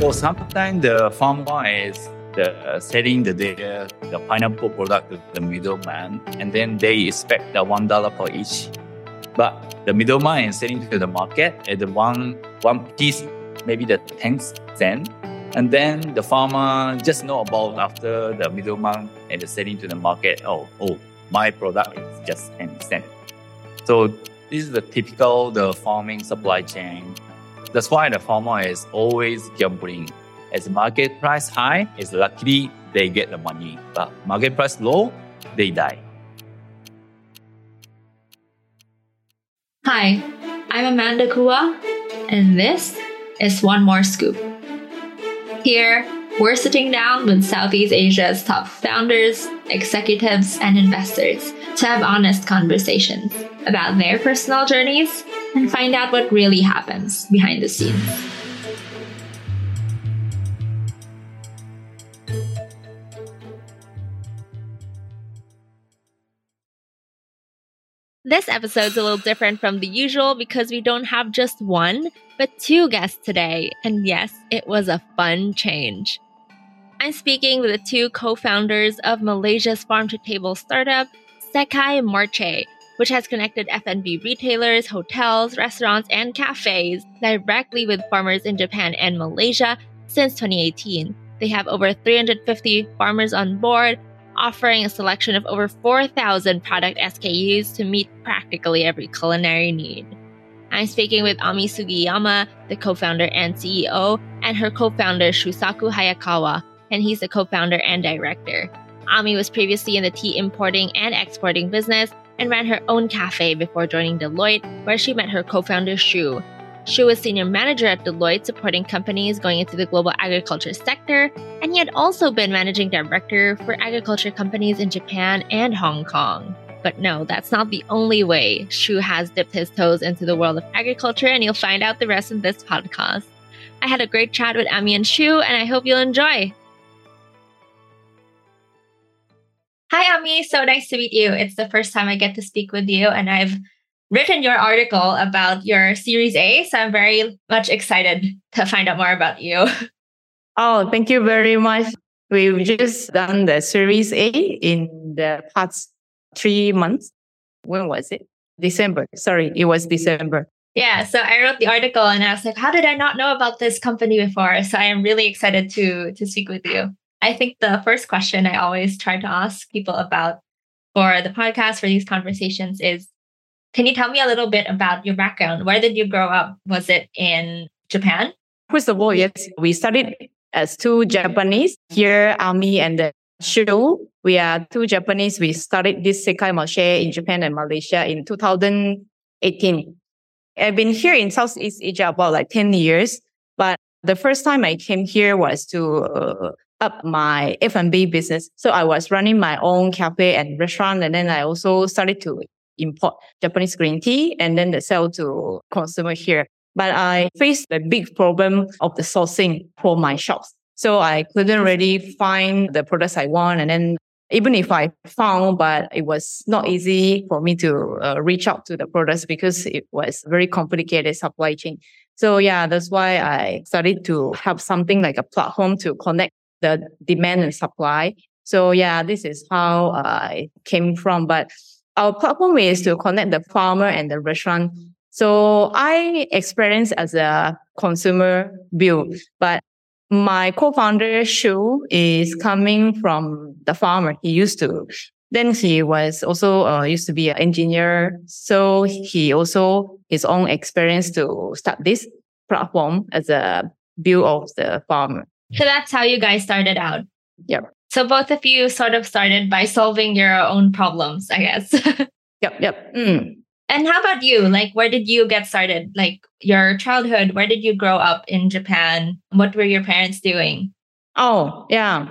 So sometimes the farmer is the, uh, selling the, the, the pineapple product to the middleman, and then they expect the one dollar per each. But the middleman is selling to the market at the one one piece, maybe the ten cent, and then the farmer just know about after the middleman and the selling to the market. Oh, oh, my product is just ten cent. So this is the typical the farming supply chain. That's why the farmer is always gambling. As market price high, it's luckily they get the money. But market price low, they die. Hi, I'm Amanda Kua, and this is One More Scoop. Here, we're sitting down with Southeast Asia's top founders, executives, and investors to have honest conversations about their personal journeys and find out what really happens behind the scenes. This episode's a little different from the usual because we don't have just one, but two guests today. And yes, it was a fun change. I'm speaking with the two co founders of Malaysia's farm to table startup, Sekai Marche, which has connected F&B retailers, hotels, restaurants, and cafes directly with farmers in Japan and Malaysia since 2018. They have over 350 farmers on board offering a selection of over 4,000 product SKUs to meet practically every culinary need. I'm speaking with Ami Sugiyama, the co founder and CEO, and her co founder Shusaku Hayakawa, and he's the co founder and director. Ami was previously in the tea importing and exporting business and ran her own cafe before joining Deloitte, where she met her co founder Shu, she was senior manager at Deloitte, supporting companies going into the global agriculture sector, and he had also been managing director for agriculture companies in Japan and Hong Kong. But no, that's not the only way Shu has dipped his toes into the world of agriculture, and you'll find out the rest in this podcast. I had a great chat with Ami and Shu, and I hope you'll enjoy. Hi, Ami. So nice to meet you. It's the first time I get to speak with you, and I've written your article about your Series A. So I'm very much excited to find out more about you. Oh, thank you very much. We've just done the Series A in the past three months. When was it? December. Sorry, it was December. Yeah, so I wrote the article and I was like, how did I not know about this company before? So I am really excited to to speak with you. I think the first question I always try to ask people about for the podcast for these conversations is can you tell me a little bit about your background? Where did you grow up? Was it in Japan? First of all, yes, we studied as two Japanese. Here, Ami and Shu, we are two Japanese. We started this Sekai Marche in Japan and Malaysia in 2018. I've been here in Southeast Asia about like 10 years, but the first time I came here was to uh, up my F&B business. So I was running my own cafe and restaurant. And then I also started to import Japanese green tea and then sell to consumer here. But I faced the big problem of the sourcing for my shops. So I couldn't really find the products I want. And then even if I found, but it was not easy for me to uh, reach out to the products because it was very complicated supply chain. So yeah, that's why I started to have something like a platform to connect the demand and supply. So yeah, this is how I came from. But our platform is to connect the farmer and the restaurant. So I experience as a consumer view, but my co-founder Shu is coming from the farmer. He used to. Then he was also uh, used to be an engineer. So he also his own experience to start this platform as a view of the farmer. So that's how you guys started out. Yep. So both of you sort of started by solving your own problems, I guess. yep, yep. Mm. And how about you? Like, where did you get started? Like, your childhood, where did you grow up in Japan? What were your parents doing? Oh, yeah.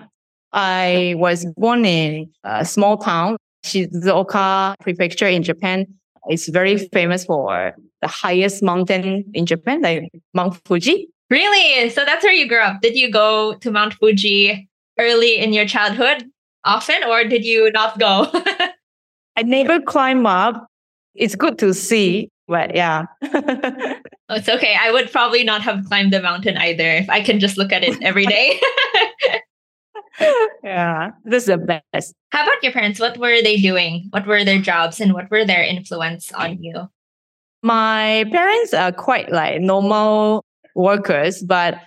I was born in a small town, Shizuoka Prefecture in Japan. It's very famous for the highest mountain in Japan, like Mount Fuji. Really? So that's where you grew up. Did you go to Mount Fuji early in your childhood often, or did you not go? I never climb up. It's good to see. But yeah. Oh, it's okay. I would probably not have climbed the mountain either if I can just look at it every day. yeah, this is the best. How about your parents? What were they doing? What were their jobs and what were their influence on you? My parents are quite like normal workers, but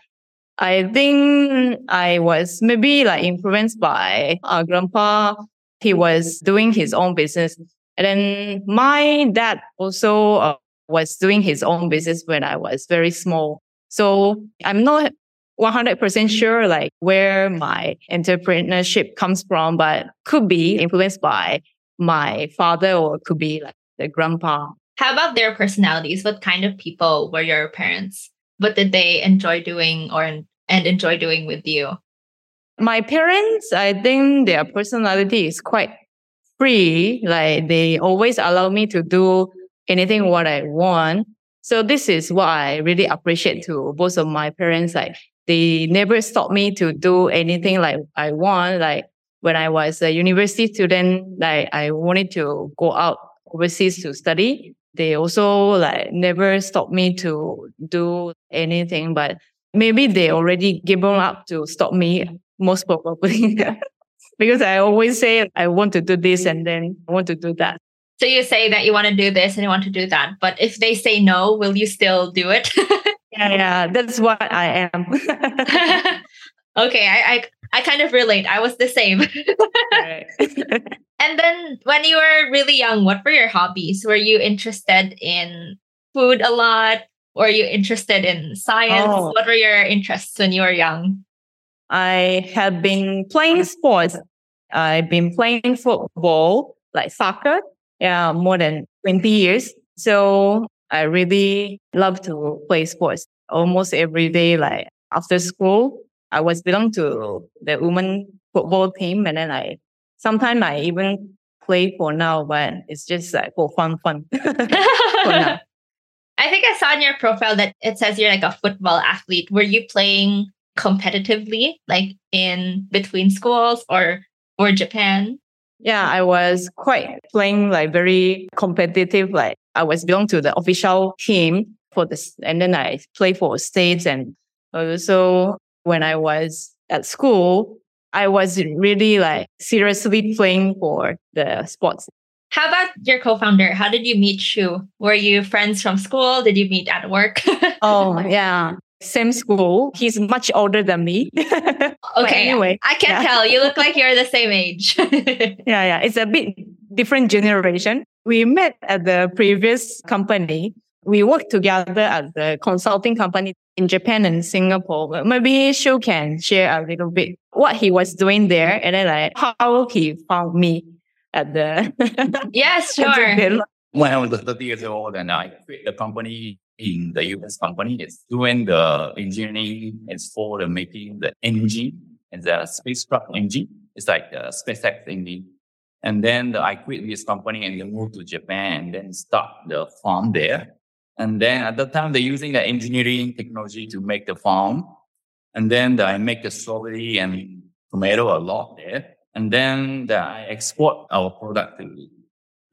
I think I was maybe like influenced by our grandpa. He was doing his own business. And then my dad also uh, was doing his own business when I was very small. So I'm not 100% sure like where my entrepreneurship comes from, but could be influenced by my father or could be like the grandpa. How about their personalities? What kind of people were your parents? What did they enjoy doing or and enjoy doing with you? My parents, I think their personality is quite free. Like they always allow me to do anything what I want. So this is what I really appreciate to both of my parents. Like they never stop me to do anything like I want. Like when I was a university student, like I wanted to go out overseas to study. They also like never stopped me to do anything, but maybe they already given up to stop me most probably. because I always say I want to do this and then I want to do that. So you say that you want to do this and you want to do that, but if they say no, will you still do it? yeah, yeah, that's what I am. okay, I, I I kind of relate. I was the same. and then when you were really young, what were your hobbies? Were you interested in food a lot? Were you interested in science? Oh. What were your interests when you were young? I have been playing sports. I've been playing football, like soccer, yeah, more than 20 years. So I really love to play sports almost every day. Like after school, I was belong to oh. the women football team. And then I, sometimes I even play for now, but it's just like for fun, fun. for I think I saw in your profile that it says you're like a football athlete. Were you playing competitively, like in between schools or or Japan? Yeah, I was quite playing like very competitive. Like I was belong to the official team for this, and then I play for states. And also when I was at school, I wasn't really like seriously mm-hmm. playing for the sports. How about your co-founder? How did you meet Shu? Were you friends from school? Did you meet at work? oh yeah, same school. He's much older than me. okay. anyway, I can yeah. tell. You look like you're the same age. yeah, yeah. It's a bit different generation. We met at the previous company. We worked together at the consulting company in Japan and Singapore. Maybe Shu can share a little bit what he was doing there and then like how he found me at the Yes, sure. When I was 30 years old and I quit the company in the US company is doing the engineering it's for the making the engine and the spacecraft engine. It's like the SpaceX engine. And then the, I quit this company and then moved to Japan and then start the farm there. And then at that time, they're using the engineering technology to make the farm. And then the, I make the strawberry and tomato a lot there. And then the, I export our product to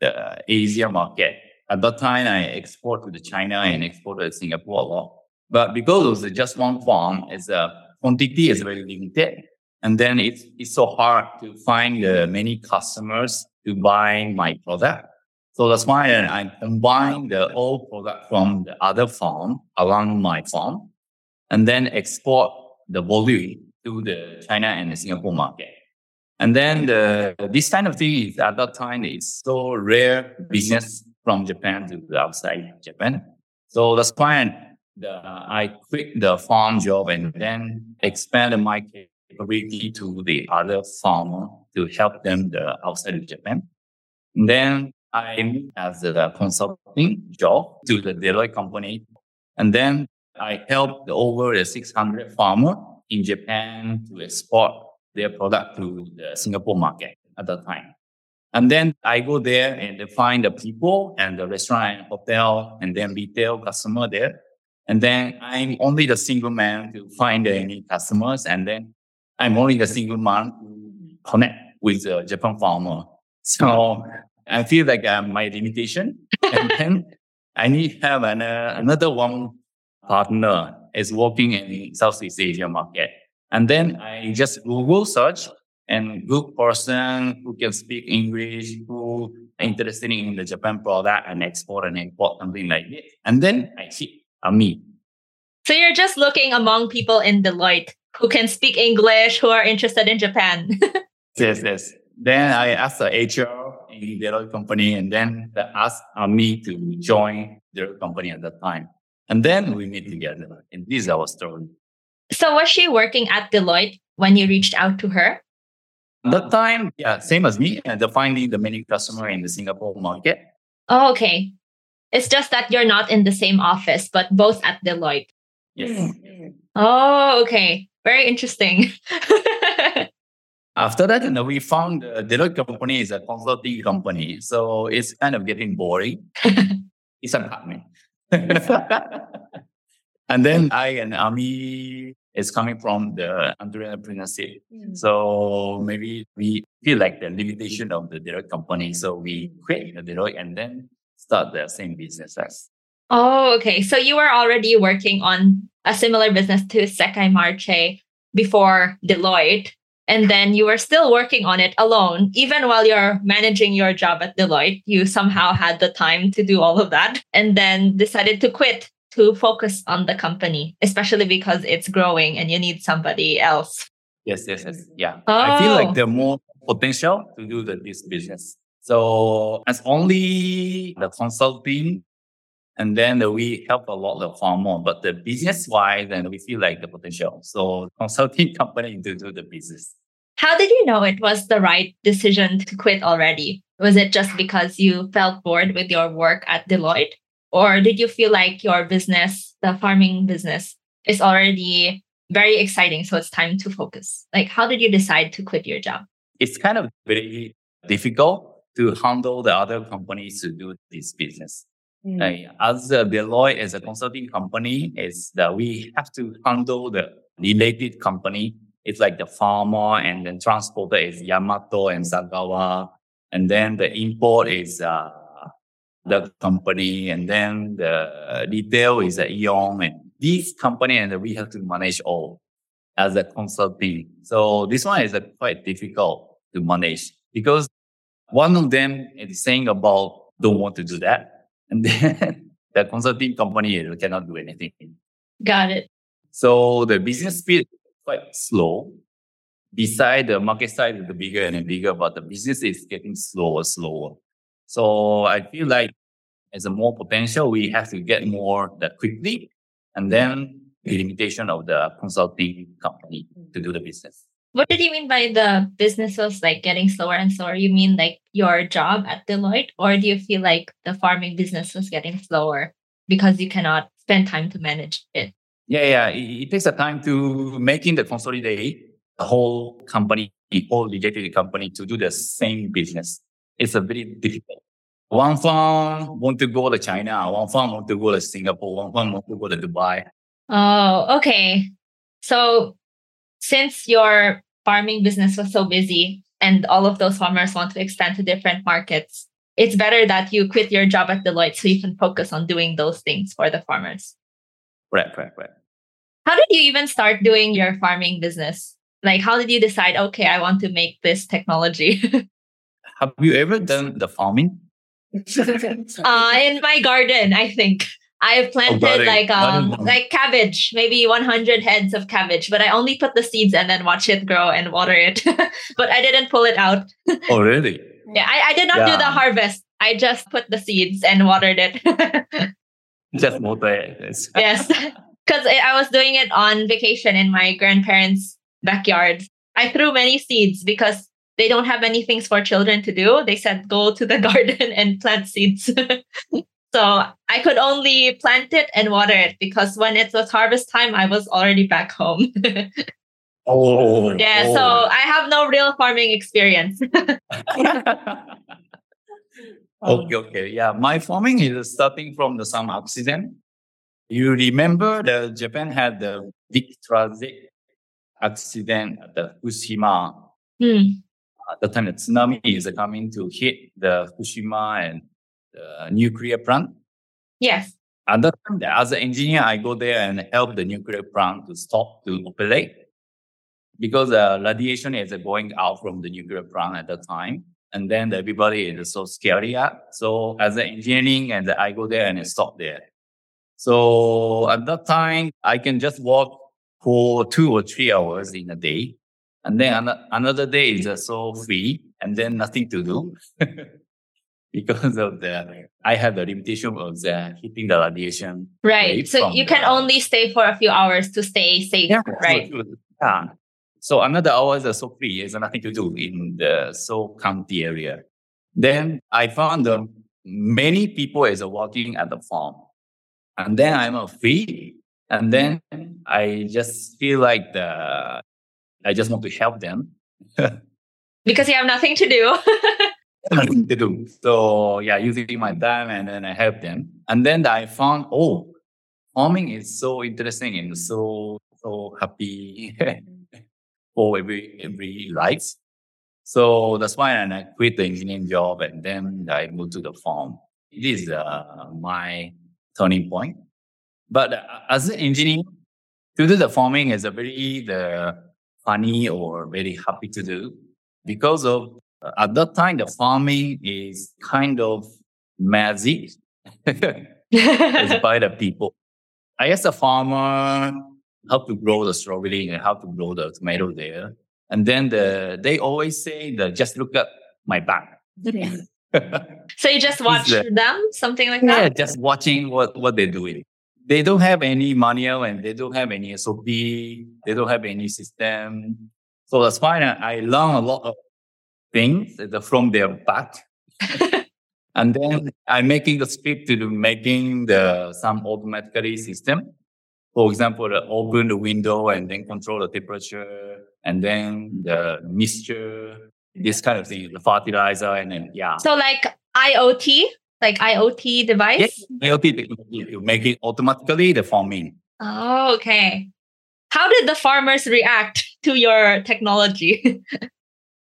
the Asia market. At that time, I export to the China and export to Singapore a lot. But because it's just one farm, it's a quantity is very limited. And then it's, it's so hard to find many customers to buy my product. So that's why I combine the old product from the other farm around my farm and then export the volume to the China and the Singapore market. And then the, this kind of thing is at that time is so rare business from Japan to the outside Japan. So that's why the, I quit the farm job and then expanded my capability to the other farmer to help them the outside of Japan. And then I as a consulting job to the Deloitte company. And then I helped over the 600 farmer in Japan to export their product to the Singapore market at that time. And then I go there and find the people and the restaurant and hotel and then retail customer there. And then I'm only the single man to find any customers. And then I'm only the single man to connect with the Japan farmer. So I feel like uh, my limitation. and then I need to have an, uh, another one partner is working in the Southeast Asia market. And then I just Google search and good person who can speak English, who interested in the Japan product and export and import something like this. And then I see Ami. So you're just looking among people in Deloitte who can speak English, who are interested in Japan. yes, yes. Then I asked the HR in the other company and then they asked me to join their company at that time. And then we meet together. And this is our story. So was she working at Deloitte when you reached out to her? That time, yeah, same as me, and finding the many customer in the Singapore market. Oh, okay. It's just that you're not in the same office, but both at Deloitte. Yes. Mm. Oh, okay. Very interesting. After that, you know, we found the Deloitte company is a consulting company. So it's kind of getting boring. it's unhappening. and then I and Ami is coming from the entrepreneurship. Mm. So maybe we feel like the limitation of the Deloitte company. So we create the Deloitte and then start the same business as. Oh, okay. So you were already working on a similar business to Sekai Marche before Deloitte. And then you were still working on it alone. Even while you're managing your job at Deloitte, you somehow had the time to do all of that and then decided to quit to focus on the company, especially because it's growing and you need somebody else. Yes, yes, yes. Yeah. Oh. I feel like oh. there's more potential to do the, this business. So as only the consulting and then we help a lot of farmer, but the business wise, then we feel like the potential. So consulting company to do the business. How did you know it was the right decision to quit already? Was it just because you felt bored with your work at Deloitte? Or did you feel like your business, the farming business, is already very exciting? So it's time to focus. Like, how did you decide to quit your job? It's kind of very difficult to handle the other companies to do this business. Mm. Like, as a Deloitte, as a consulting company, is that we have to handle the related company. It's like the farmer and then transporter is Yamato and Sagawa. And then the import is uh, the company, and then the retail is the AEON, and these company, and we have to manage all as a consulting. So this one is a quite difficult to manage because one of them is saying about don't want to do that, and then the consulting company cannot do anything. Got it. So the business speed is quite slow. Beside the market size is bigger and bigger, but the business is getting slower, slower. So I feel like as a more potential, we have to get more that quickly. And then the limitation of the consulting company to do the business. What did you mean by the business was like getting slower and slower? You mean like your job at Deloitte? Or do you feel like the farming business was getting slower because you cannot spend time to manage it? Yeah, yeah. It, it takes a time to making the consolidate the whole company, the whole related company to do the same business. It's a very difficult. One farm want to go to China, one farm want to go to Singapore, one farm want to go to Dubai. Oh, okay. So since your farming business was so busy and all of those farmers want to expand to different markets, it's better that you quit your job at Deloitte so you can focus on doing those things for the farmers. Right, right, right. How did you even start doing your farming business? Like, how did you decide, okay, I want to make this technology? Have you ever done the farming? uh, in my garden, I think. I have planted oh, like um like cabbage, maybe 100 heads of cabbage, but I only put the seeds and then watch it grow and water it. but I didn't pull it out. oh, really? Yeah, I, I did not yeah. do the harvest. I just put the seeds and watered it. just water it. yes, because I was doing it on vacation in my grandparents' backyard. I threw many seeds because they don't have many things for children to do. They said go to the garden and plant seeds. so I could only plant it and water it because when it was harvest time, I was already back home. oh. Yeah, oh. so I have no real farming experience. okay, okay. Yeah, my farming is starting from the some accident. You remember the Japan had the big tragic accident at the Fukushima. Hmm at the time the tsunami is coming to hit the Fukushima and the nuclear plant. Yes. At um, that time, as an engineer, I go there and help the nuclear plant to stop to operate because the radiation is uh, going out from the nuclear plant at that time. And then everybody is so scary. So as an engineering, and I go there and I stop there. So at that time, I can just walk for two or three hours in a day. And then another day is uh, so free and then nothing to do. because of the I have the limitation of the hitting the radiation. Right. So you can the, only stay for a few hours to stay safe. Yeah, right. So, yeah. So another hours are so free. There's nothing to do in the Seoul County area. Then I found um, many people is working at the farm. And then I'm a free. And then I just feel like the I just want to help them. because you have nothing to do. to do. So yeah, using my time and then I help them. And then I found, oh, farming is so interesting and so so happy for every every life. So that's why I quit the engineering job and then I moved to the farm. This is uh, my turning point. But uh, as an engineer, to do the farming is a very the funny or very happy to do because of Uh, at that time, the farming is kind of magic by the people. I asked the farmer how to grow the strawberry and how to grow the tomato there. And then the, they always say that just look at my back. so you just watch the, them, something like that? Yeah, just watching what, what they're doing. They don't have any manual and they don't have any SOP. They don't have any system. So that's why I learned a lot of things from their back. and then I'm making a script to making the some automatically system. For example, open the window and then control the temperature and then the mixture, this kind of thing, the fertilizer and then yeah. So like IoT, like IoT device? Yes, IoT technology, you make it automatically the farming. Oh, okay. How did the farmers react to your technology?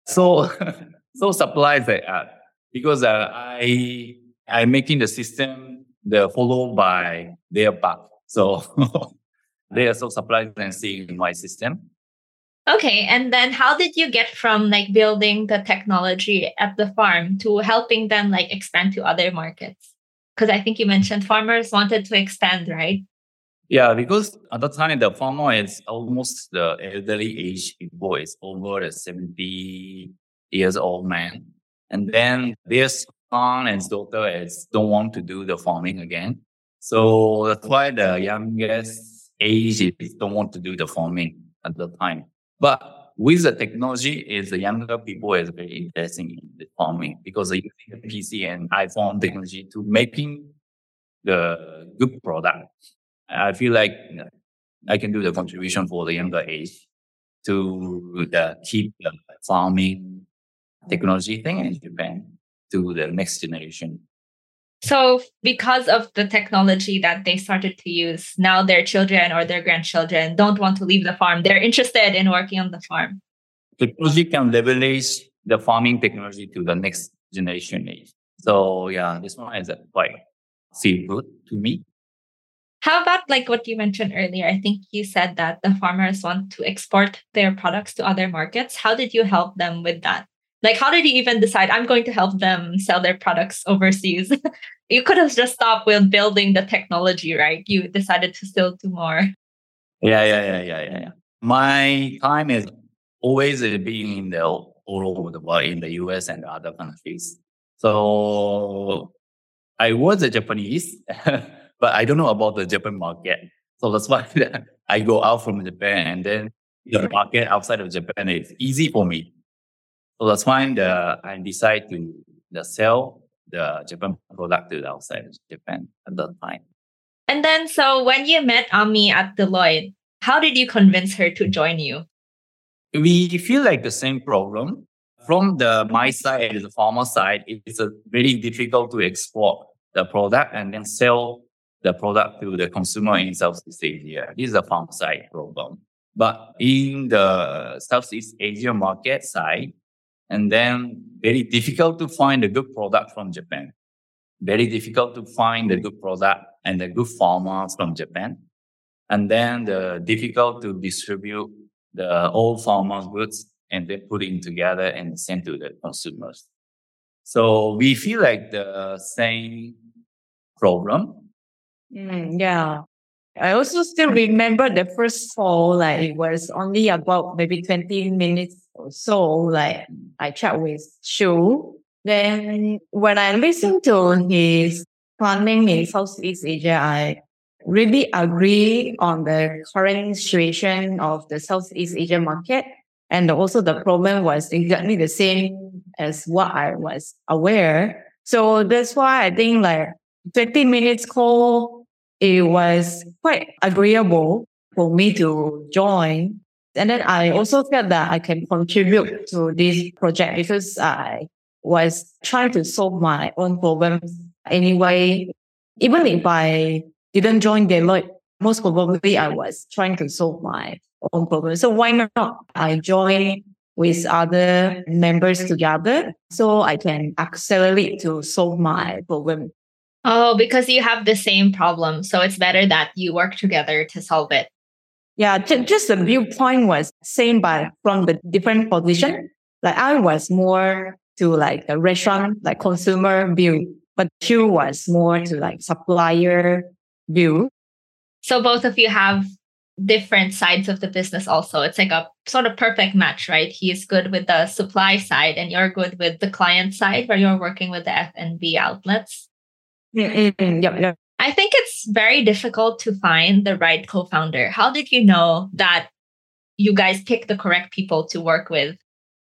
so so surprised at uh, because uh, I I'm making the system the followed by their path. So they are so surprised and seeing my system. Okay, and then how did you get from like building the technology at the farm to helping them like expand to other markets? Because I think you mentioned farmers wanted to expand, right? Yeah, because at the time the farmer is almost the elderly age is over 70 years old man. And then their son and daughter is don't want to do the farming again. So that's why the youngest age is don't want to do the farming at the time. But with the technology is the younger people is very interesting in the farming because they're using the PC and iPhone technology to making the good product. I feel like I can do the contribution for the younger age to the keep the farming technology thing in Japan to the next generation. So, because of the technology that they started to use, now their children or their grandchildren don't want to leave the farm. They're interested in working on the farm. Technology can leverage the farming technology to the next generation age. So, yeah, this one is quite see good to me. How about like what you mentioned earlier? I think you said that the farmers want to export their products to other markets. How did you help them with that? Like, how did you even decide I'm going to help them sell their products overseas? you could have just stopped with building the technology, right? You decided to still do more. Yeah, yeah, yeah, yeah, yeah. My time is always being in the all over the world, in the US and other countries. So I was a Japanese, but I don't know about the Japan market. So that's why I go out from Japan and then the market outside of Japan is easy for me. So that's why the, I decide to the sell the Japan product to the outside of Japan at that time. And then, so when you met Ami at Deloitte, how did you convince her to join you? We feel like the same problem. From the my side, the farmer side, it's a very difficult to export the product and then sell the product to the consumer in Southeast Asia. This is a farm side problem. But in the Southeast Asia market side, and then very difficult to find a good product from Japan. very difficult to find a good product and the good farmers from Japan. And then the difficult to distribute the old farmers goods and then put it together and send to the consumers. So we feel like the same problem. Mm, yeah. I also still remember the first call, like it was only about maybe 20 minutes or so. Like I chat with Shu. Then when I listened to his planning in Southeast Asia, I really agree on the current situation of the Southeast Asia market. And also the problem was exactly the same as what I was aware. So that's why I think like 20 minutes call, it was quite agreeable for me to join. And then I also felt that I can contribute to this project because I was trying to solve my own problems anyway. Even if I didn't join Deloitte, most probably I was trying to solve my own problem. So why not I join with other members together so I can accelerate to solve my problem. Oh, because you have the same problem. So it's better that you work together to solve it. Yeah, j- just the viewpoint was same, but from the different position. Like I was more to like the restaurant, like consumer view, but Shu was more to like supplier view. So both of you have different sides of the business also. It's like a sort of perfect match, right? He's good with the supply side and you're good with the client side where you're working with the F&B outlets. Mm-hmm. Yep, yep. I think it's very difficult to find the right co-founder. How did you know that you guys picked the correct people to work with?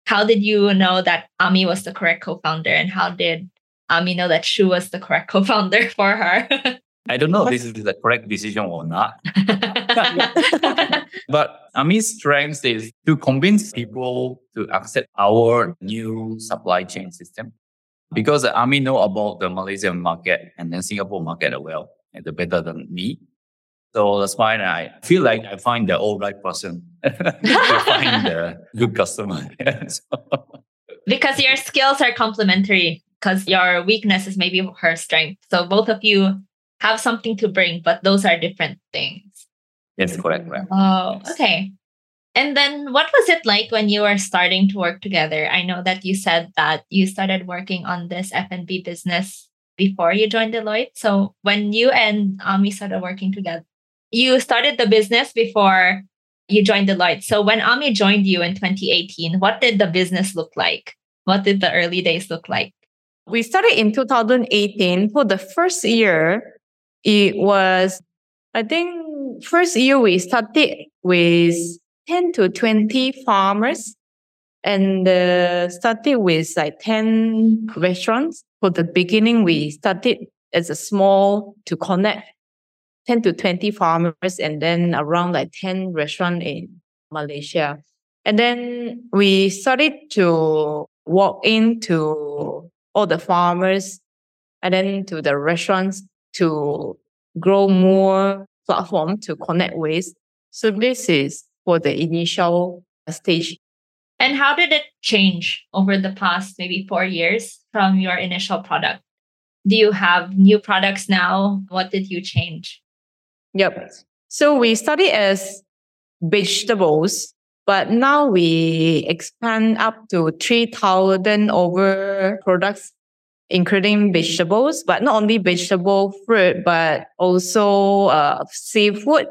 How did you know that Ami was the correct co-founder and how did Ami know that Shu was the correct co-founder for her? I don't know if this is the correct decision or not. but Ami's strength is to convince people to accept our new supply chain system. Because uh, Ami know about the Malaysian market and then Singapore market as well, and the better than me. So that's why I feel like I find the all right person to find the good customer. because your skills are complementary because your weakness is maybe her strength. So both of you have something to bring, but those are different things. Yes, correct. correct. Oh, okay. And then what was it like when you were starting to work together? I know that you said that you started working on this F&B business before you joined Deloitte. So when you and Ami started working together, you started the business before you joined Deloitte. So when Ami joined you in 2018, what did the business look like? What did the early days look like? We started in 2018. For the first year, it was, I think, first year we started with 10 to 20 farmers and uh, started with like 10 restaurants. For the beginning, we started as a small to connect 10 to 20 farmers and then around like 10 restaurants in Malaysia. And then we started to walk into all the farmers and then to the restaurants to grow more platform to connect with. So this is for the initial stage. And how did it change over the past maybe four years from your initial product? Do you have new products now? What did you change? Yep. So we started as vegetables, but now we expand up to 3,000 over products including vegetables, but not only vegetable, fruit, but also uh, seafood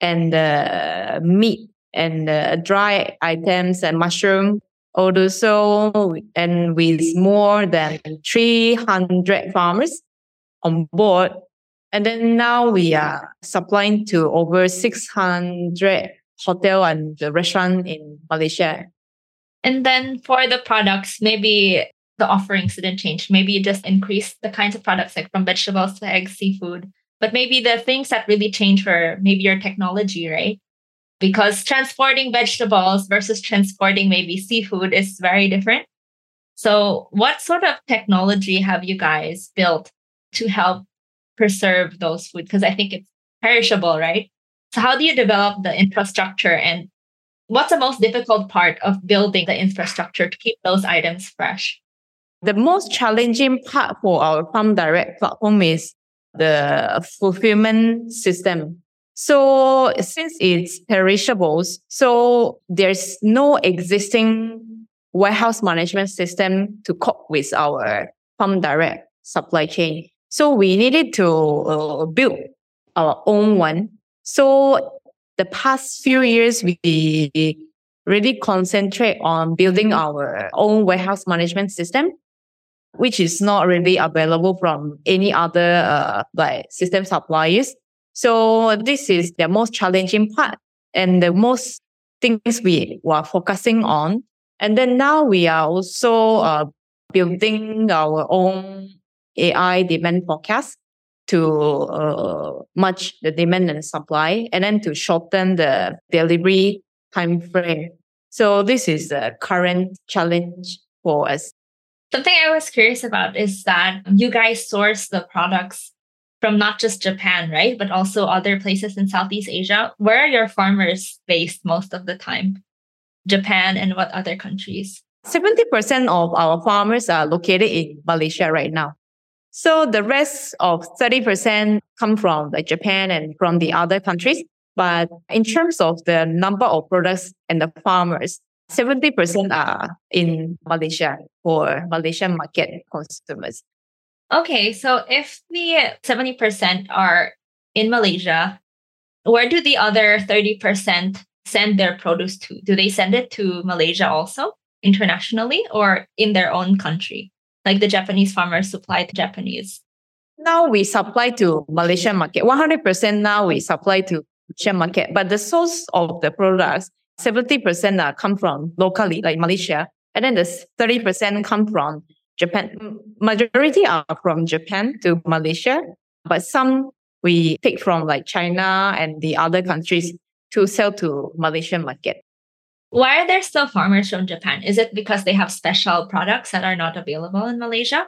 and uh, meat and uh, dry items and mushroom. Also, and with more than 300 farmers on board. And then now we are supplying to over 600 hotel and the restaurant in Malaysia. And then for the products, maybe the offerings didn't change. Maybe you just increased the kinds of products like from vegetables to eggs, seafood. But maybe the things that really change were maybe your technology, right? Because transporting vegetables versus transporting maybe seafood is very different. So, what sort of technology have you guys built to help preserve those food? Because I think it's perishable, right? So, how do you develop the infrastructure and what's the most difficult part of building the infrastructure to keep those items fresh? The most challenging part for our Farm Direct platform is the fulfillment system. So since it's perishables, so there's no existing warehouse management system to cope with our Farm Direct supply chain. So we needed to uh, build our own one. So the past few years, we really concentrate on building our own warehouse management system, which is not really available from any other uh, like system suppliers. So this is the most challenging part and the most things we were focusing on. And then now we are also uh, building our own AI demand forecast to uh, match the demand and supply, and then to shorten the delivery time frame. So this is the current challenge for us. Something I was curious about is that you guys source the products from not just Japan, right? But also other places in Southeast Asia. Where are your farmers based most of the time? Japan and what other countries? 70% of our farmers are located in Malaysia right now. So the rest of 30% come from like Japan and from the other countries. But in terms of the number of products and the farmers, 70% are in Malaysia for Malaysian market consumers. Okay, so if the 70% are in Malaysia, where do the other 30% send their produce to? Do they send it to Malaysia also internationally or in their own country? Like the Japanese farmers supply to Japanese. Now we supply to Malaysian market. 100% now we supply to Malaysian market, but the source of the products, 70% are come from locally, like Malaysia, and then the 30% come from Japan, majority are from Japan to Malaysia, but some we take from like China and the other countries to sell to Malaysian market. Why are there still farmers from Japan? Is it because they have special products that are not available in Malaysia?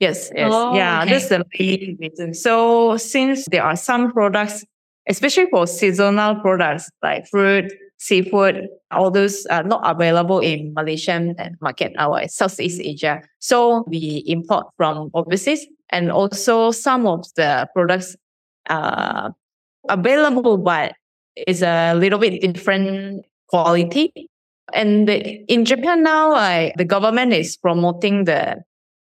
Yes, yes. Oh, yeah, okay. that's the main reason. So since there are some products, especially for seasonal products like fruit, seafood, all those are not available in Malaysian market or Southeast Asia. So we import from overseas and also some of the products are available, but it's a little bit different quality. And in Japan now, I, the government is promoting the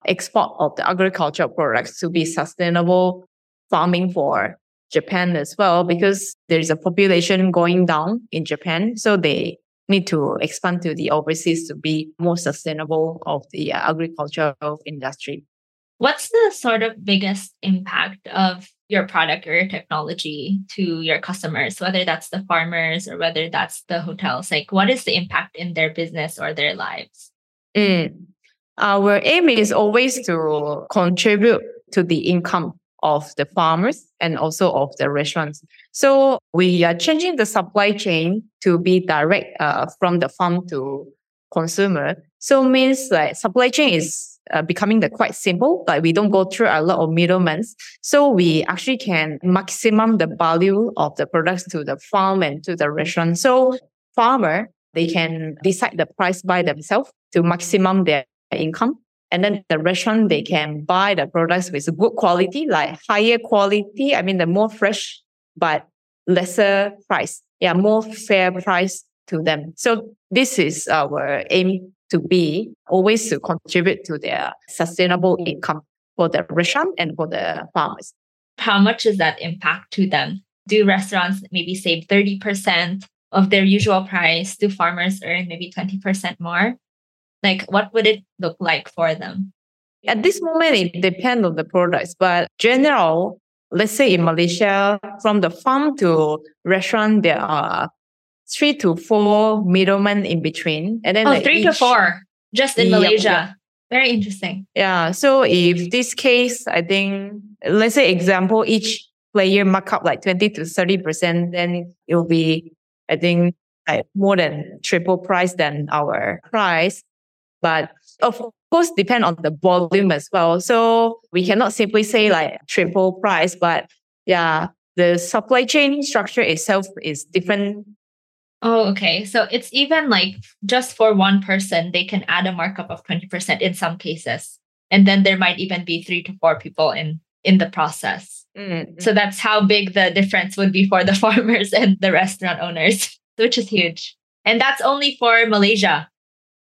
export of the agricultural products to be sustainable farming for Japan as well because there is a population going down in Japan. So they need to expand to the overseas to be more sustainable of the uh, agricultural industry. What's the sort of biggest impact of your product or your technology to your customers, whether that's the farmers or whether that's the hotels? Like, what is the impact in their business or their lives? Mm. Our aim is always to contribute to the income of the farmers and also of the restaurants. So we are changing the supply chain to be direct uh, from the farm to consumer. So means like supply chain is uh, becoming the quite simple. Like we don't go through a lot of middlemen. So we actually can maximum the value of the products to the farm and to the restaurant. So farmer they can decide the price by themselves to maximum their income. And then the restaurant, they can buy the products with good quality, like higher quality. I mean, the more fresh, but lesser price. Yeah, more fair price to them. So this is our aim to be always to contribute to their sustainable income for the restaurant and for the farmers. How much is that impact to them? Do restaurants maybe save 30% of their usual price? Do farmers earn maybe 20% more? Like, what would it look like for them? At this moment, it depends on the products, but general, let's say in Malaysia, from the farm to restaurant, there are three to four middlemen in between. And then oh, like three each, to four just in Malaysia. Very interesting. Yeah. So if this case, I think, let's say example, each player mark up like 20 to 30%, then it will be, I think, like more than triple price than our price. But of course, depend on the volume as well. So we cannot simply say like triple price, but yeah, the supply chain structure itself is different Oh, okay. So it's even like just for one person, they can add a markup of 20% in some cases. And then there might even be three to four people in in the process. Mm. So that's how big the difference would be for the farmers and the restaurant owners, which is huge. And that's only for Malaysia.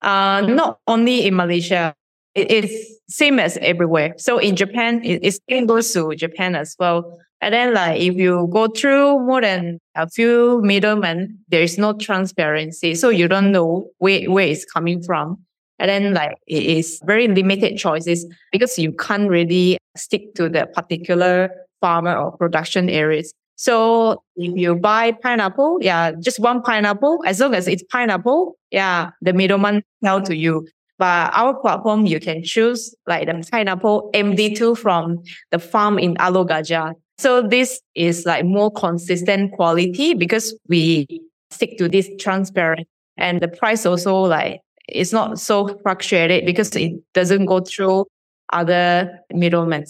Uh, not only in Malaysia, it is same as everywhere. So in Japan, it, it same goes to Japan as well. And then like if you go through more than a few middlemen, there is no transparency. So you don't know where, where it's coming from. And then like it is very limited choices because you can't really stick to the particular farmer or production areas. So if you buy pineapple, yeah, just one pineapple, as long as it's pineapple, yeah, the middleman sell to you. But our platform, you can choose like the pineapple MD2 from the farm in Alor Gajah. So this is like more consistent quality because we stick to this transparent and the price also like it's not so fluctuated because it doesn't go through other middlemen.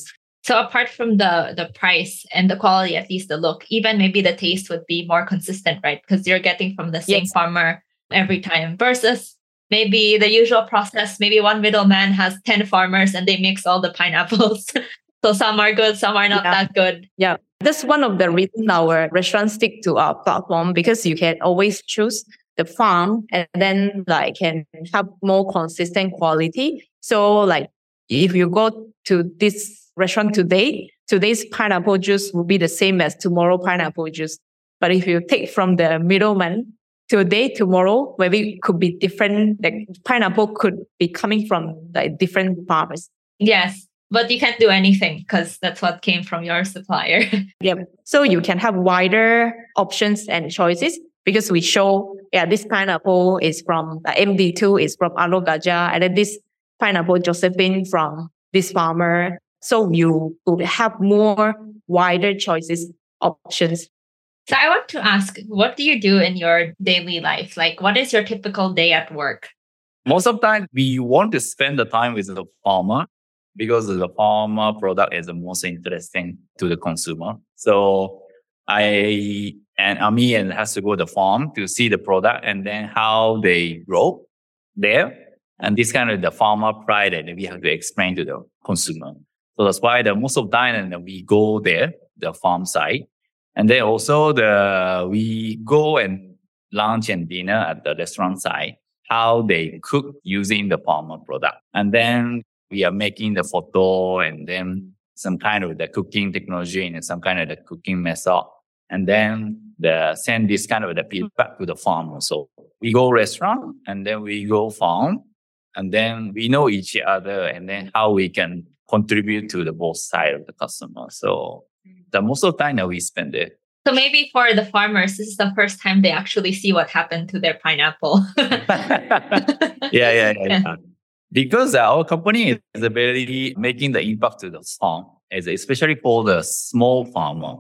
So apart from the the price and the quality, at least the look, even maybe the taste would be more consistent, right? Because you're getting from the same Yes. farmer every time versus maybe the usual process. Maybe one middleman has 10 farmers and they mix all the pineapples. so some are good, some are not Yeah. that good. Yeah. That's one of the reasons our restaurants stick to our platform because you can always choose the farm and then like can have more consistent quality. So like if you go to this restaurant today, today's pineapple juice will be the same as tomorrow pineapple juice. But if you take from the middleman, today, tomorrow, maybe it could be different. Like pineapple could be coming from like different farmers. Yes. But you can't do anything because that's what came from your supplier. Yeah. So you can have wider options and choices because we show, yeah, this pineapple is from uh, MD2 is from Alor Gajah and then this pineapple Josephine from this farmer. So you would have more wider choices, options. so I want to ask, what do you do in your daily life? Like, what is your typical day at work? Most of the time, we want to spend the time with the farmer because the farmer product is the most interesting to the consumer. So I and uh, Ami and has to go to the farm to see the product and then how they grow there. And this kind of the farmer pride that we have to explain to the consumer. So that's why the most of time and we go there, the farm side. And then also the we go and lunch and dinner at the restaurant side how they cook using the farmer product. And then we are making the photo and then some kind of the cooking technology and some kind of the cooking method. And then the send this kind of the feedback to the farmer. So we go restaurant and then we go farm and then we know each other and then how we can contribute to the both side of the customer. So the most of the time that we spend it. So maybe for the farmers, this is the first time they actually see what happened to their pineapple. yeah, yeah, yeah, yeah. Because uh, our company is very making the impact to the farm, especially for the small farmer.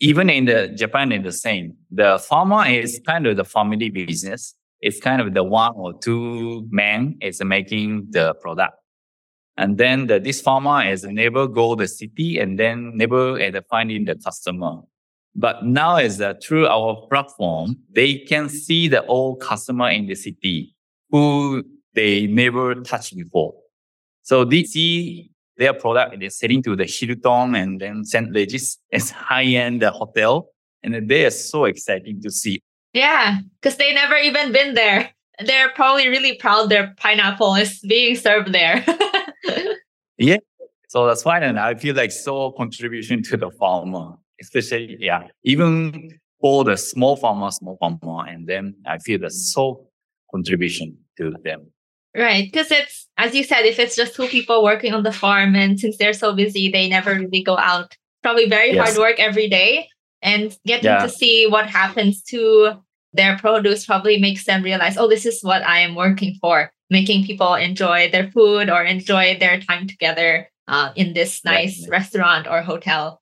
Even in the Japan, is the same. The farmer is kind of the family business. It's kind of the one or two men is making the product. And then the, this farmer is never go the city and then never uh, finding the customer. But now is that through our platform, they can see the old customer in the city who they never touched before. So they see their product and they're selling to the Hilton and then St. Regis as high-end hotel. And they are so exciting to see. yeah, because they never even been there. They're probably really proud their pineapple is being served there. So that's why and I feel like so contribution to the farmer, especially, yeah, even for the small farmer, small farmer. And then I feel the mm. so contribution to them. right. Because it's, as you said, if it's just two people working on the farm and since they're so busy, they never really go out. Probably very Yes. hard work every day. And getting Yeah. to see what happens to their produce probably makes them realize, oh, this is what I am working for, making people enjoy their food or enjoy their time together uh, in this nice Right. restaurant or hotel.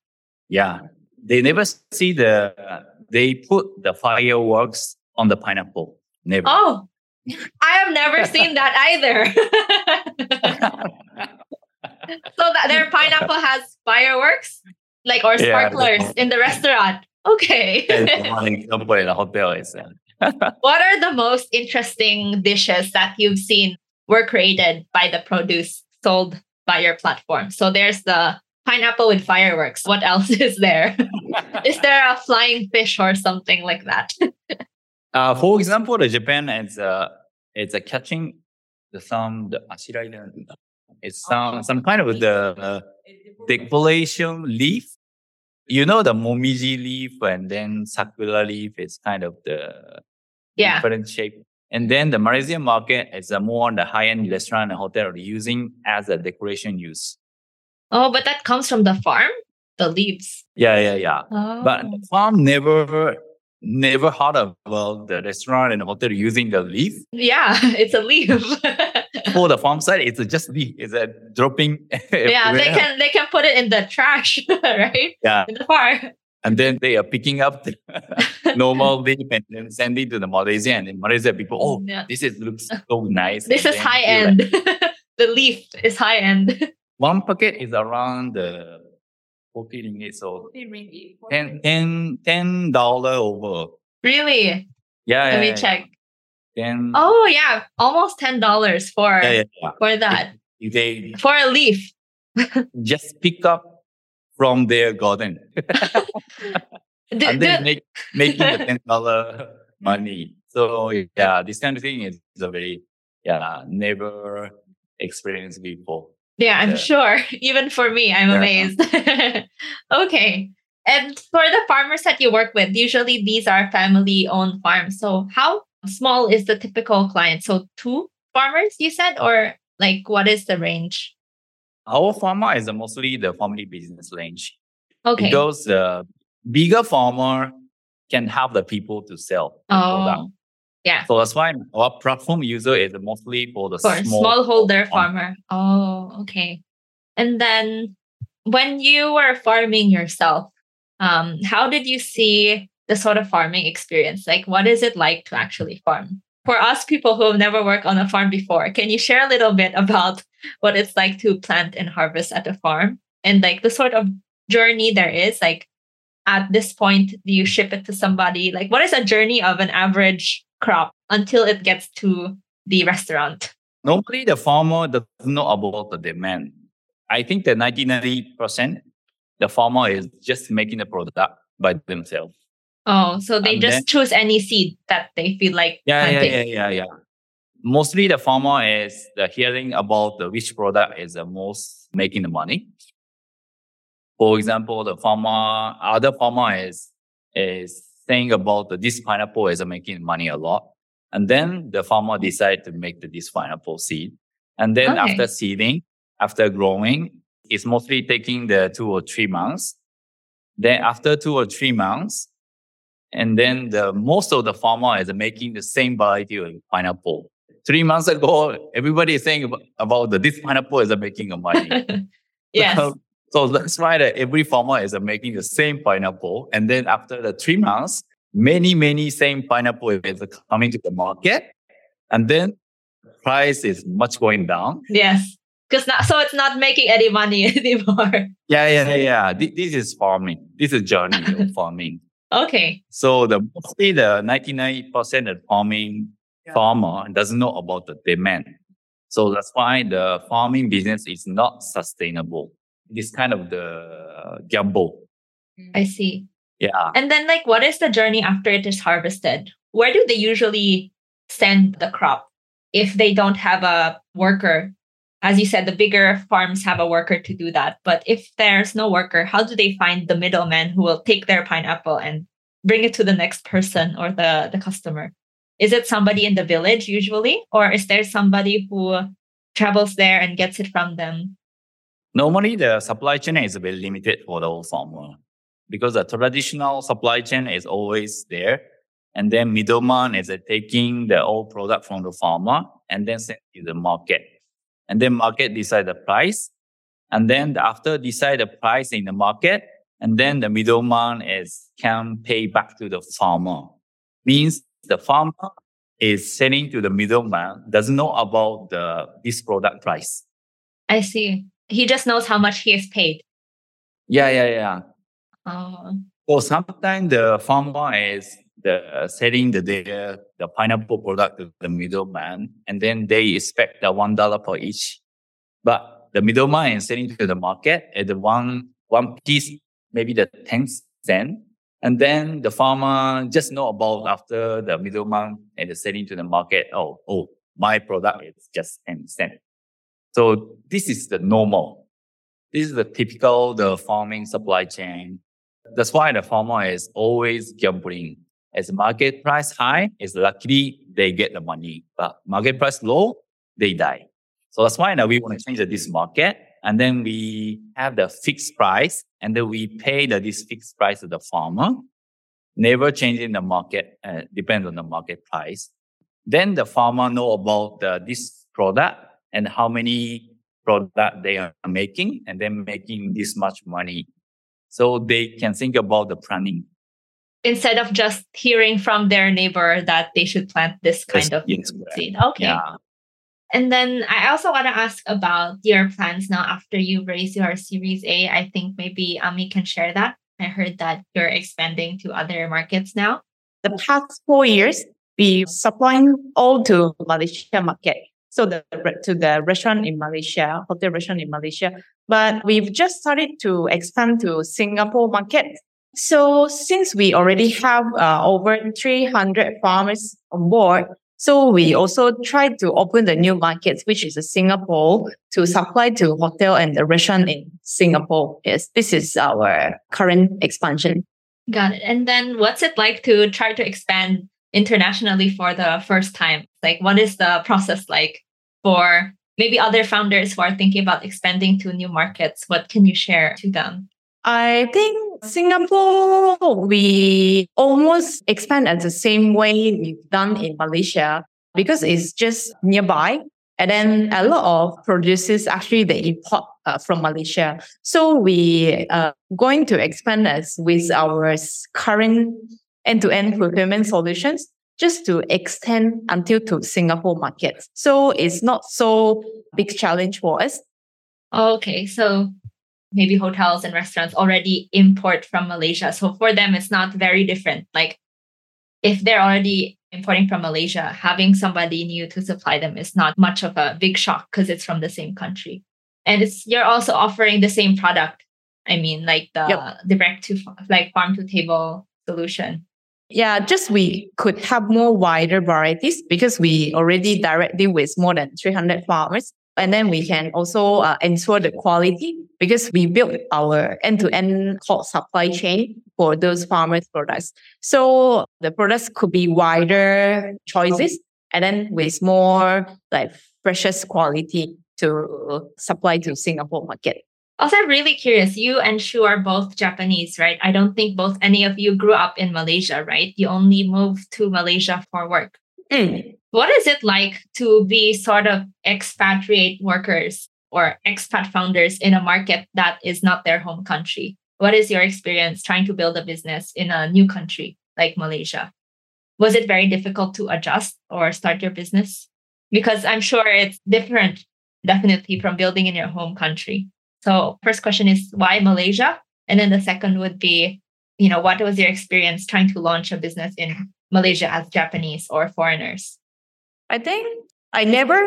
Yeah. They never see the, they put the fireworks on the pineapple. Never. Oh, I have never seen that either. so that their pineapple has fireworks, like or Yeah. sparklers in the restaurant. Okay. As one example in the hotel is. what are the most interesting dishes that you've seen were created by the produce sold by your platform? So there's the pineapple with fireworks. What else is there? is there a flying fish or something like that? uh, for example, the Japan is uh, it's a catching the some the it's some some kind of the uh, decoration leaf. You know the momiji leaf and then sakura leaf is kind of the yeah. different shape. And then the Malaysian market is a more on the high-end restaurant and hotel using as a decoration use. Oh, but that comes from the farm, the leaves. Yeah, yeah, yeah. Oh. But the oh. farm never never heard about the restaurant and hotel using the leaf. Yeah, it's a leaf. For the farm side, it's just leaf. It's a dropping. yeah, they can they can put it in the trash, right? Yeah. In the farm. And then they are picking up the normal leaf and then sending to the Malaysia. And in Malaysia, people, oh, Yeah. this is looks so nice. This And is high end. like the leaf is high end. one packet is around the 40 ringgit. So 10 10 $10 over. really? Yeah, Let yeah, me yeah. check. Then, Oh yeah, almost ten dollars for yeah, for that If They for a leaf. just pick up from their garden and then make making the ten dollar hmm. money. So yeah, this kind of thing is a very yeah never experienced before. yeah, I'm Yeah. sure. Even for me, I'm Yeah. amazed. okay. And for the farmers that you work with, usually these are family owned farms. So how small is the typical client? So two farmers, you said, or like what is the range? Our farmer is mostly the family business range Okay. because the bigger farmer can have the people to sell the product. oh, yeah. So that's why our platform user is mostly for the For small smallholder farm. farmer. Oh, okay. And then when you were farming yourself, um, how did you see the sort of farming experience? Like, what is it like to actually farm? For us people who have never worked on a farm before, can you share a little bit about what it's like to plant and harvest at a farm and like the sort of journey there is? Like, at this point, do you ship it to somebody? Like, what is a journey of an average crop until it gets to the restaurant? Normally, the farmer doesn't know about the demand. I think that 99%, the farmer is just making the product by themselves. Oh, so they And just then- choose any seed that they feel like Yeah, yeah, planting. yeah, yeah, yeah. Mostly the farmer is the hearing about the which product is the most making the money. For example, the farmer, other farmer is, is saying about the, this pineapple is making money a lot. And then the farmer decide to make the, this pineapple seed. And then Okay. after seeding, after growing, it's mostly taking the two or three months. Then after two or three months, and then the most of the farmer is making the same variety of pineapple. Three months ago, everybody is saying about, the, this pineapple is making a money. yes. So, so that's why that every farmer is making the same pineapple. And then after the three months, many, many same pineapple is coming to the market. And then price is much going down. yes. Because not so it's not making any money anymore. Yeah, yeah, yeah, yeah. Thi- This is farming. This is journey of farming. Okay. So the mostly the 99% of farming farmer doesn't know about the demand. So that's why the farming business is not sustainable. This kind of the gamble. Mm. I see. Yeah. And then like what is the journey after it is harvested? Where do they usually send the crop if they don't have a worker? As you said, the bigger farms have a worker to do that. But if there's no worker, how do they find the middleman who will take their pineapple and bring it to the next person or the, the customer? Is it somebody in the village usually? Or is there somebody who travels there and gets it from them? Normally the supply chain is very limited for the old farmer because the traditional supply chain is always there. And then middleman is taking the old product from the farmer and then send to the market. And then market decide the price. And then after decide the price in the market, and then the middleman is can pay back to the farmer. Means the farmer is selling to the middleman, doesn't know about the this product price. I see. He just knows how much he is paid. Yeah, yeah, yeah. Oh, Or sometimes the farmer is the selling the their the pineapple product to the middleman, and then they expect the one dollar per each. But the middleman is selling to the market at the one one piece, maybe the ten cent, and then the farmer just know about after the middleman and the selling to the market. Oh, oh, my product is just ten cent. So this is the normal. This is the typical the farming supply chain. That's why the farmer is always gambling. As market price high, it's luckily they get the money, but market price low, they die. So that's why now we want to change this market. And then we have the fixed price and then we pay the, this fixed price to the farmer, never changing the market, uh, depends on the market price. Then the farmer know about the, this product and how many product they are making and then making this much money. So they can think about the planning. Instead of just hearing from their neighbor that they should plant this kind Yes, of yes, seed. Okay. Yeah. And then I also want to ask about your plans now after you raise your Series A. I think maybe Ami can share that. I heard that you're expanding to other markets now. the past four years, we supplying all to Malaysia market. So the to the restaurant in Malaysia, hotel restaurant in Malaysia. But we've just started to expand to Singapore market. So since we already have uh, over 300 farmers on board, so we also try to open the new markets, which is Singapore, to supply to hotel and the restaurant in Singapore. Yes, this is our current expansion. Got it. And then what's it like to try to expand internationally for the first time? Like, what is the process like for maybe other founders who are thinking about expanding to new markets? What can you share to them? I think Singapore, we almost expand at the same way we've done in Malaysia because it's just nearby. And then a lot of producers actually they import uh, from Malaysia. So we are going to expand as with our current end-to-end procurement solutions just to extend until to Singapore market. So it's not so big challenge for us. Okay, so maybe hotels and restaurants already import from Malaysia. So for them, it's not very different. Like if they're already importing from Malaysia, having somebody new to supply them is not much of a big shock because it's from the same country. And it's you're also offering the same product. I mean, like the Yep. direct to like farm to table solution. Yeah, just we could have more wider varieties because we already directly with more than 300 farmers. And then we can also uh, ensure the quality because we built our end-to-end core supply chain for those farmers products. So the products could be wider choices and then with more like precious quality to supply to Singapore market. Also, I'm really curious. You and Shu are both Japanese, right? I don't think both any of you grew up in Malaysia, right? You only moved to Malaysia for work. Mm. What is it like to be sort of expatriate workers or expat founders in a market that is not their home country? What is your experience trying to build a business in a new country like Malaysia? Was it very difficult to adjust or start your business? Because I'm sure it's different, definitely, from building in your home country. So, first question is why Malaysia? And then the second would be, you know, what was your experience trying to launch a business in Malaysia as Japanese or foreigners? I think I never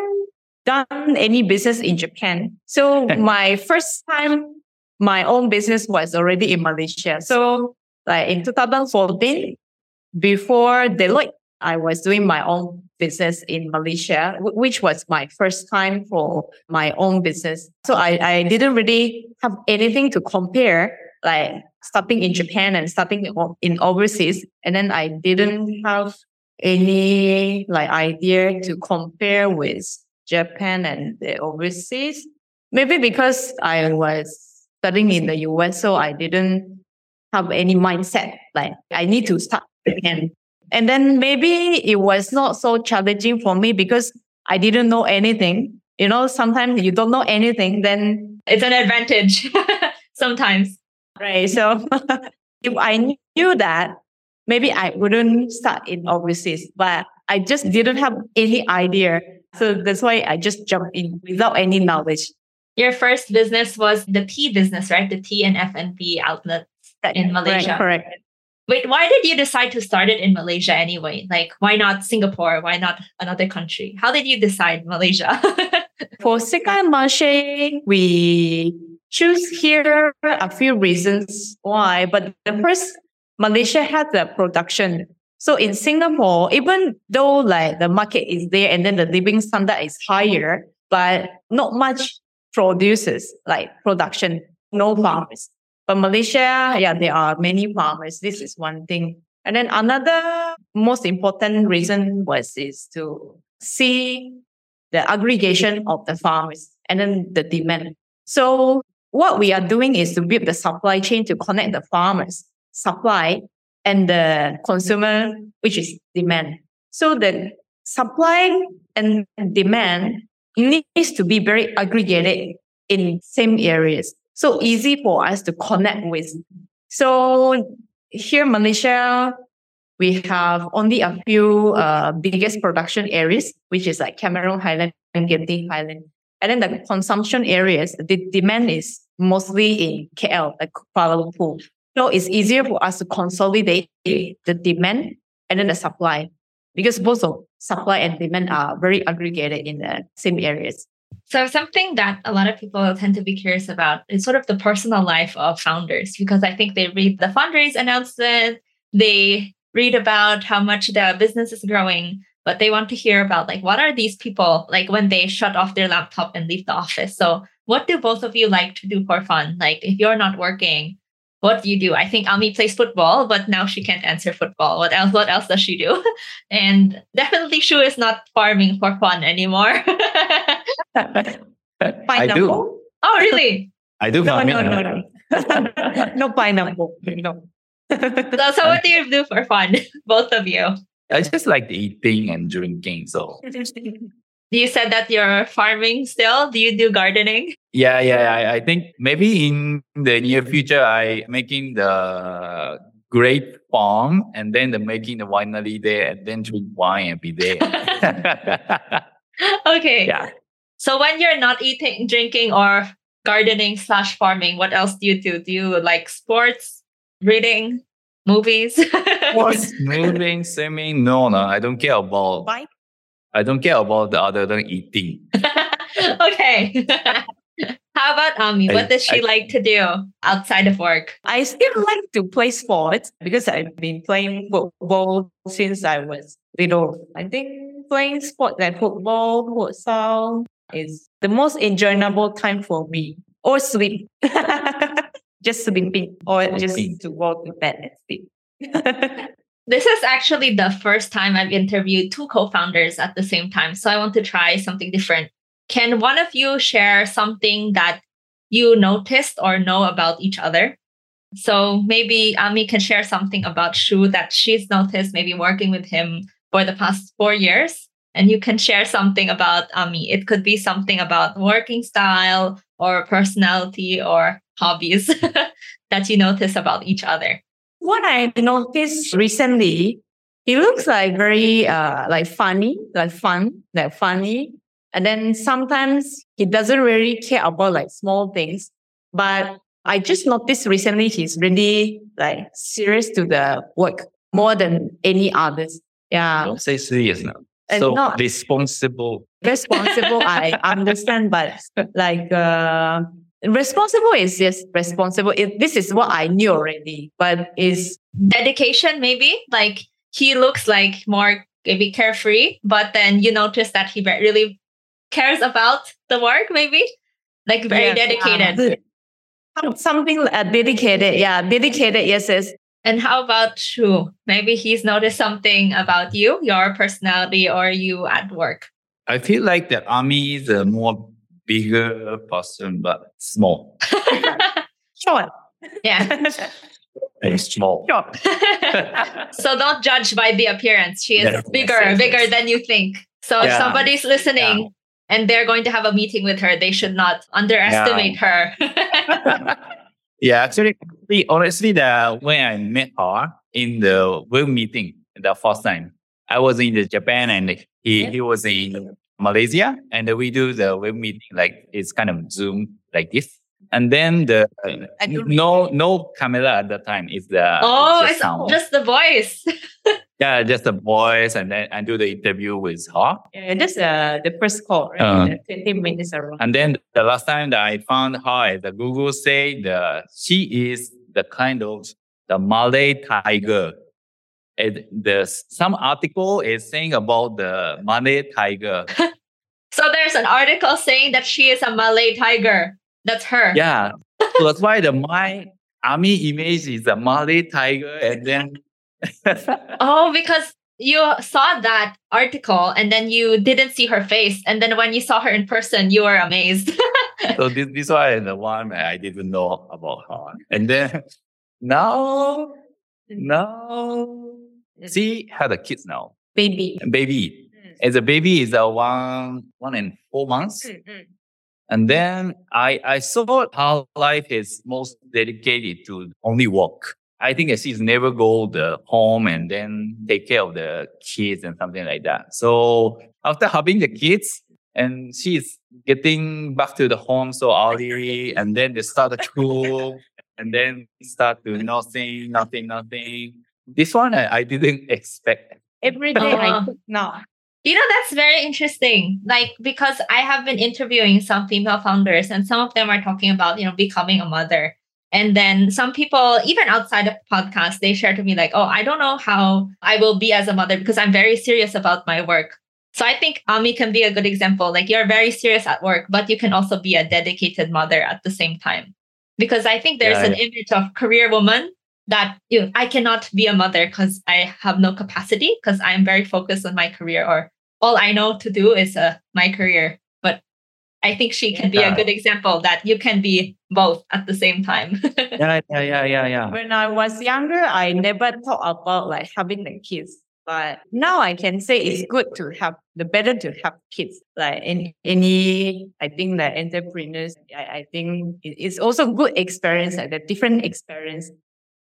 done any business in Japan. So my first time, my own business was already in Malaysia. So like in 2014, before Deloitte, I was doing my own business in Malaysia, which was my first time for my own business. So I, I didn't really have anything to compare, like starting in Japan and starting in overseas. And then I didn't have any like idea to compare with Japan and the overseas. Maybe because I was studying in the US, so I didn't have any mindset like I need to start again. And then maybe it was not so challenging for me because I didn't know anything. You know, sometimes you don't know anything, then It's an advantage sometimes. right. So if I knew that, maybe I wouldn't start in overseas, but I just didn't have any idea. So that's why I just jumped in without any knowledge. Your first business was the tea business, right? The tea and F&B outlets in Malaysia. Correct. correct. Wait, why did you decide to start it in Malaysia anyway? Like, why not Singapore? Why not another country? How did you decide Malaysia? For Sekai Marche, we choose here a few reasons why. But the first, Malaysia had the production. So in Singapore, even though like the market is there and then the living standard is higher, but not much producers like production, no farmers. But Malaysia, yeah, there are many farmers. This is one thing. And then another most important reason was is to see the aggregation of the farmers and then the demand. So what we are doing is to build the supply chain to connect the farmers, supply, and the consumer, which is demand. So the supply and demand needs to be very aggregated in same areas so easy for us to connect with. So here, Malaysia, we have only a few uh, biggest production areas, which is like Cameron Highland and Genting Highland. And then the consumption areas, the demand is mostly in KL, like Kuala Lumpur. So it's easier for us to consolidate the demand and then the supply because both of supply and demand are very aggregated in the same areas. So, something that a lot of people tend to be curious about is sort of the personal life of founders, because I think they read the fundraise announcement, they read about how much the business is growing, but they want to hear about like what are these people like when they shut off their laptop and leave the office. So, what do both of you like to do for fun? Like, if you're not working, what do you do? I think Ami plays football, but now she can't answer football. What else? What else does she do? and definitely, Shu is not farming for fun anymore. I do. Oh, really? I do. No, no, no, no. no pineapple. No. so, so what do you do for fun, both of you? I just like eating and drinking. So you said that you're farming still. Do you do gardening? Yeah, yeah. I, I think maybe in the near future, I making the grape farm and then the making the winery there and then drink wine and be there. okay. Yeah. So when you're not eating, drinking, or gardening slash farming, what else do you do? Do you like sports, reading, movies? Sports, moving, swimming? No, no. I don't care about. Bike? I don't care about the other than eating. okay. How about Ami? What does she I- like to do outside of work? I still like to play sports because I've been playing football since I was little. I think playing sports like football, futsal is the most enjoyable time for me. Or sleep. just sleeping or just Sleeping. to go to bed and sleep. This is actually the first time I've interviewed two co founders at the same time. So I want to try something different. Can one of you share something that you noticed or know about each other? So maybe Ami can share something about Shu that she's noticed, maybe working with him for the past four years. And you can share something about Ami. It could be something about working style or personality or hobbies that you notice about each other. What I noticed recently, he looks like very uh like funny, like fun, like funny. And then sometimes he doesn't really care about like small things. But I just noticed recently he's really like serious to the work more than any others. Yeah. Don't say serious now. And so not- responsible. Responsible, I understand, but like uh responsible is just responsible. It, this is what I knew already, but is dedication maybe like he looks like more maybe carefree but then you notice that he really cares about the work maybe like very Yes, dedicated Some- Something uh, dedicated, yeah, dedicated. Yes, yes. and how about you maybe he's noticed something about you your personality or you at work I feel like that Ami is a more bigger person, but small. sure. yeah Very small. Short. so don't judge by the appearance she is Yes, yes, bigger yes, bigger yes. than you think so if somebody's listening and they're going to have a meeting with her they should not underestimate her yeah, actually, honestly- honestly, the when I met her in the web meeting the first time, I was in the Japan and he he was in Malaysia, and we do the web meeting like it's kind of Zoom like this. And then the I don't no no camera at the time. is the oh, just it's sound. just the voice. yeah, just the voice, and then I do the interview with her. Yeah, that's uh, the first call, right? Uh. 20 minutes around. And then the last time that I found her, the Google say the she is the kind of the Malay tiger. And the some article is saying about the Malay tiger. so there's an article saying that she is a Malay tiger. That's her. yeah, so that's why the my Ami image is a Malay tiger, and then Oh, because you saw that article and then you didn't see her face. And then when you saw her in person, you were amazed. so this this one the one I didn't know about her, and then now now Mm. she had a kids now, Baby. baby. Mm. As a baby is a one one and four months. Mm, and then I, I saw her life is most dedicated to only work. I think she's never go the home and then take care of the kids and something like that. So after having the kids and she's getting back to the home so early and then they start the school and then start to nothing, nothing, nothing. This one I, I didn't expect. Every day I Uh-huh. cook now. You know, that's very interesting. Like, because I have been interviewing some female founders, and some of them are talking about, you know, becoming a mother. And then some people, even outside of the podcast, they share to me, like, oh, I don't know how I will be as a mother because I'm very serious about my work. So I think Ami can be a good example. Like, you're very serious at work, but you can also be a dedicated mother at the same time. Because I think there's Yeah, an image of career woman that you know, I cannot be a mother because I have no capacity because I'm very focused on my career or all I know to do is uh, my career. But I think she can be a good example that you can be both at the same time. Yeah, yeah, yeah, yeah, yeah. When I was younger, I never thought about like having the kids. But now I can say it's good to have the better to have kids. Like in any, I think that entrepreneurs, I, I think it's also good experience, like the different experience.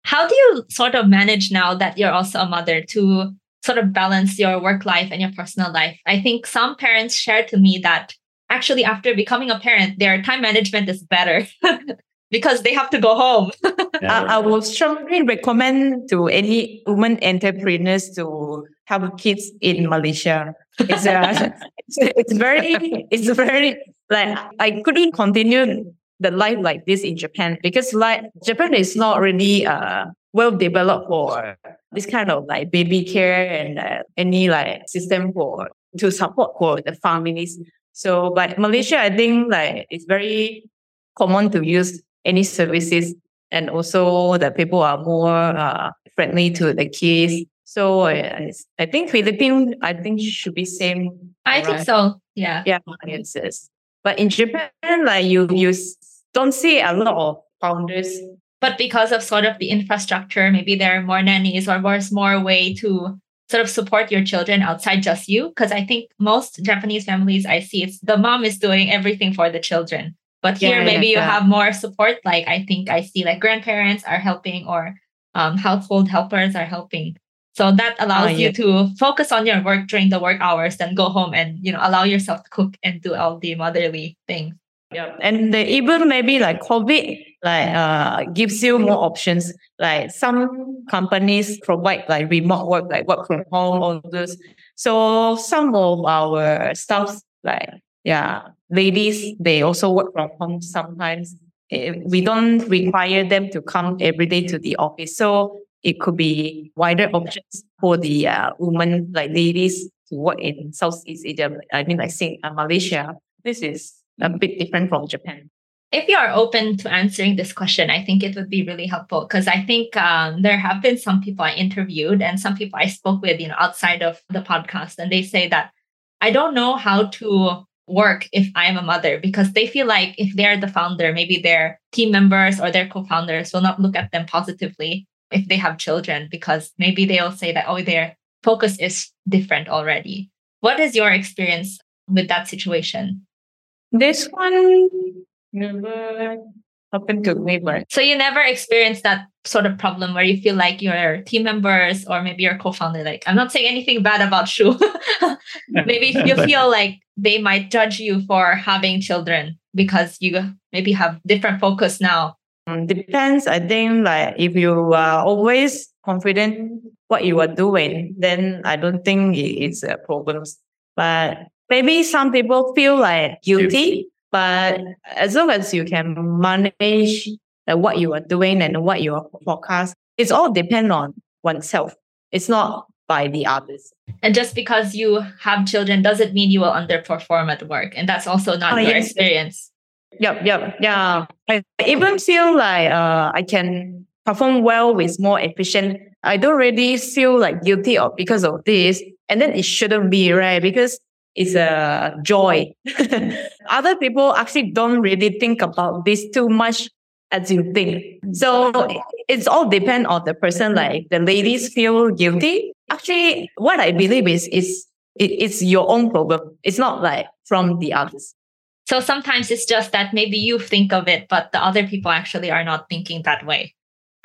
How do you sort of manage now that you're also a mother to sort of balance your work life and your personal life? I think some parents share to me that actually after becoming a parent, their time management is better because they have to go home. Yeah. I, I will strongly recommend to any women entrepreneurs to have kids in Malaysia. It's, uh, a, it's, it's very, it's very like I couldn't continue the life like this in Japan because like Japan is not really uh well developed for this kind of like baby care and uh, any like system for to support for the families. So, but Malaysia, I think like it's very common to use any services and also the people are more uh, friendly to the kids. So it's- I think Philippines, I think should be same. I think so. Yeah. Yeah, yes. But in Japan, like you, s- don't see a lot of founders. but because of sort of the infrastructure, maybe there are more nannies or there's more way to sort of support your children outside just you. Because I think most Japanese families I see, it's the mom is doing everything for the children. But here, Yeah, maybe yeah, you yeah. have more support. Like I think I see like grandparents are helping or um, household helpers are helping. So that allows Ah, you to focus on your work during the work hours, then go home and you know allow yourself to cook and do all the motherly things. Yeah. And the, even maybe like COVID, like uh, gives you more options. Like some companies provide like remote work, like work from home, all those. So some of our staffs, like yeah, ladies, they also work from home sometimes. Eh, We don't require them to come every day to the office. So it could be wider options for the uh, women, like ladies, to work in Southeast Asia. I mean, like Sing- uh, Malaysia. This is a bit different from Japan. if you are open to answering this question, I think it would be really helpful because I think um, there have been some people I interviewed and some people I spoke with, you know, outside of the podcast, and they say that I don't know how to work if I'm a mother because they feel like if they're the founder, maybe their team members or their co-founders will not look at them positively if they have children because maybe they'll say that oh their focus is different already. What is your experience with that situation? This one never happened to me, but So you never experienced that sort of problem where you feel like your team members or maybe your co-founder, like I'm not saying anything bad about Shu. maybe you feel like they might judge you for having children because you maybe have different focus now? Um, depends. I think like if you are always confident what you are doing, then I don't think it's a problem. But maybe some people feel like guilty. But as long as you can manage uh, what you are doing and what you are forecast, it's all depend on oneself. It's not by the others. And just because you have children doesn't mean you will underperform at work. And that's also not Oh, your yes. experience. Yep, yep, yeah. I even feel like uh, I can perform well with more efficient. I don't really feel like guilty of because of this, and then it shouldn't be right because it's a joy. Other people actually don't really think about this too much as you think. So it's all depend on the person. Like the ladies feel guilty. Actually, what I believe is is it, it's your own problem. It's not like from the others. So sometimes it's just that maybe you think of it, but the other people actually are not thinking that way.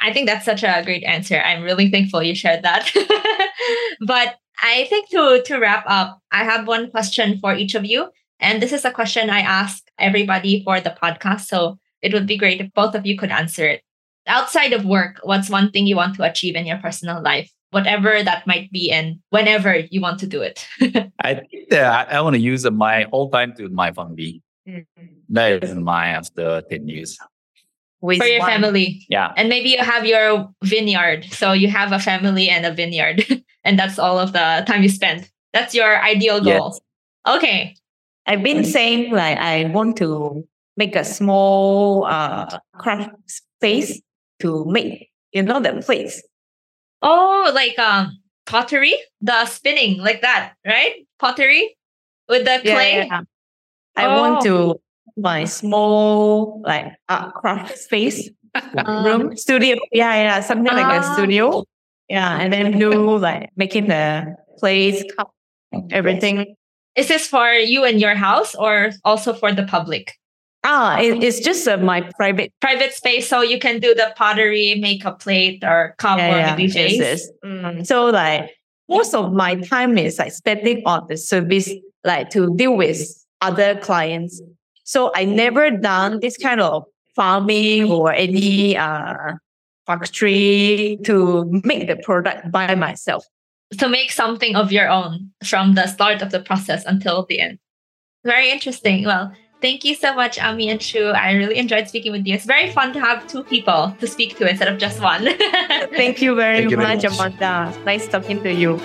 I think that's such a great answer. I'm really thankful you shared that. but I think to to wrap up, I have one question for each of you. And this is a question I ask everybody for the podcast. So it would be great if both of you could answer it. Outside of work, what's one thing you want to achieve in your personal life? Whatever that might be and whenever you want to do it. I think that I, I want to use my whole time to my family. Mm-hmm. That is my after 10 years. With for your one- family. Yeah. And maybe you have your vineyard. So you have a family and a vineyard. and that's all of the time you spend. That's your ideal Yes. goal. Okay. I've been saying like I want to make a small uh craft space to make you know the place. Oh, like um pottery, the spinning like that, right? Pottery with the clay. yeah. I want Oh. to my small like art craft space room studio. Yeah, yeah, something like a studio. Yeah, and then do like making the place, cup, everything. Is this for you and your house or also for the public? Ah, it, it's just uh, my private. Private space so you can do the pottery, make a plate or cup or maybe yes, yes. Mm, so like most of my time is like spending on the service, like to deal with other clients. So I never done this kind of farming or any uh factory to make the product by myself. to make something of your own from the start of the process until the end. Very interesting. Well, thank you so much, Ami and Shu. I really enjoyed speaking with you. It's very fun to have two people to speak to instead of just one. Thank you very Thank you much, much. Amanda. Nice talking to you.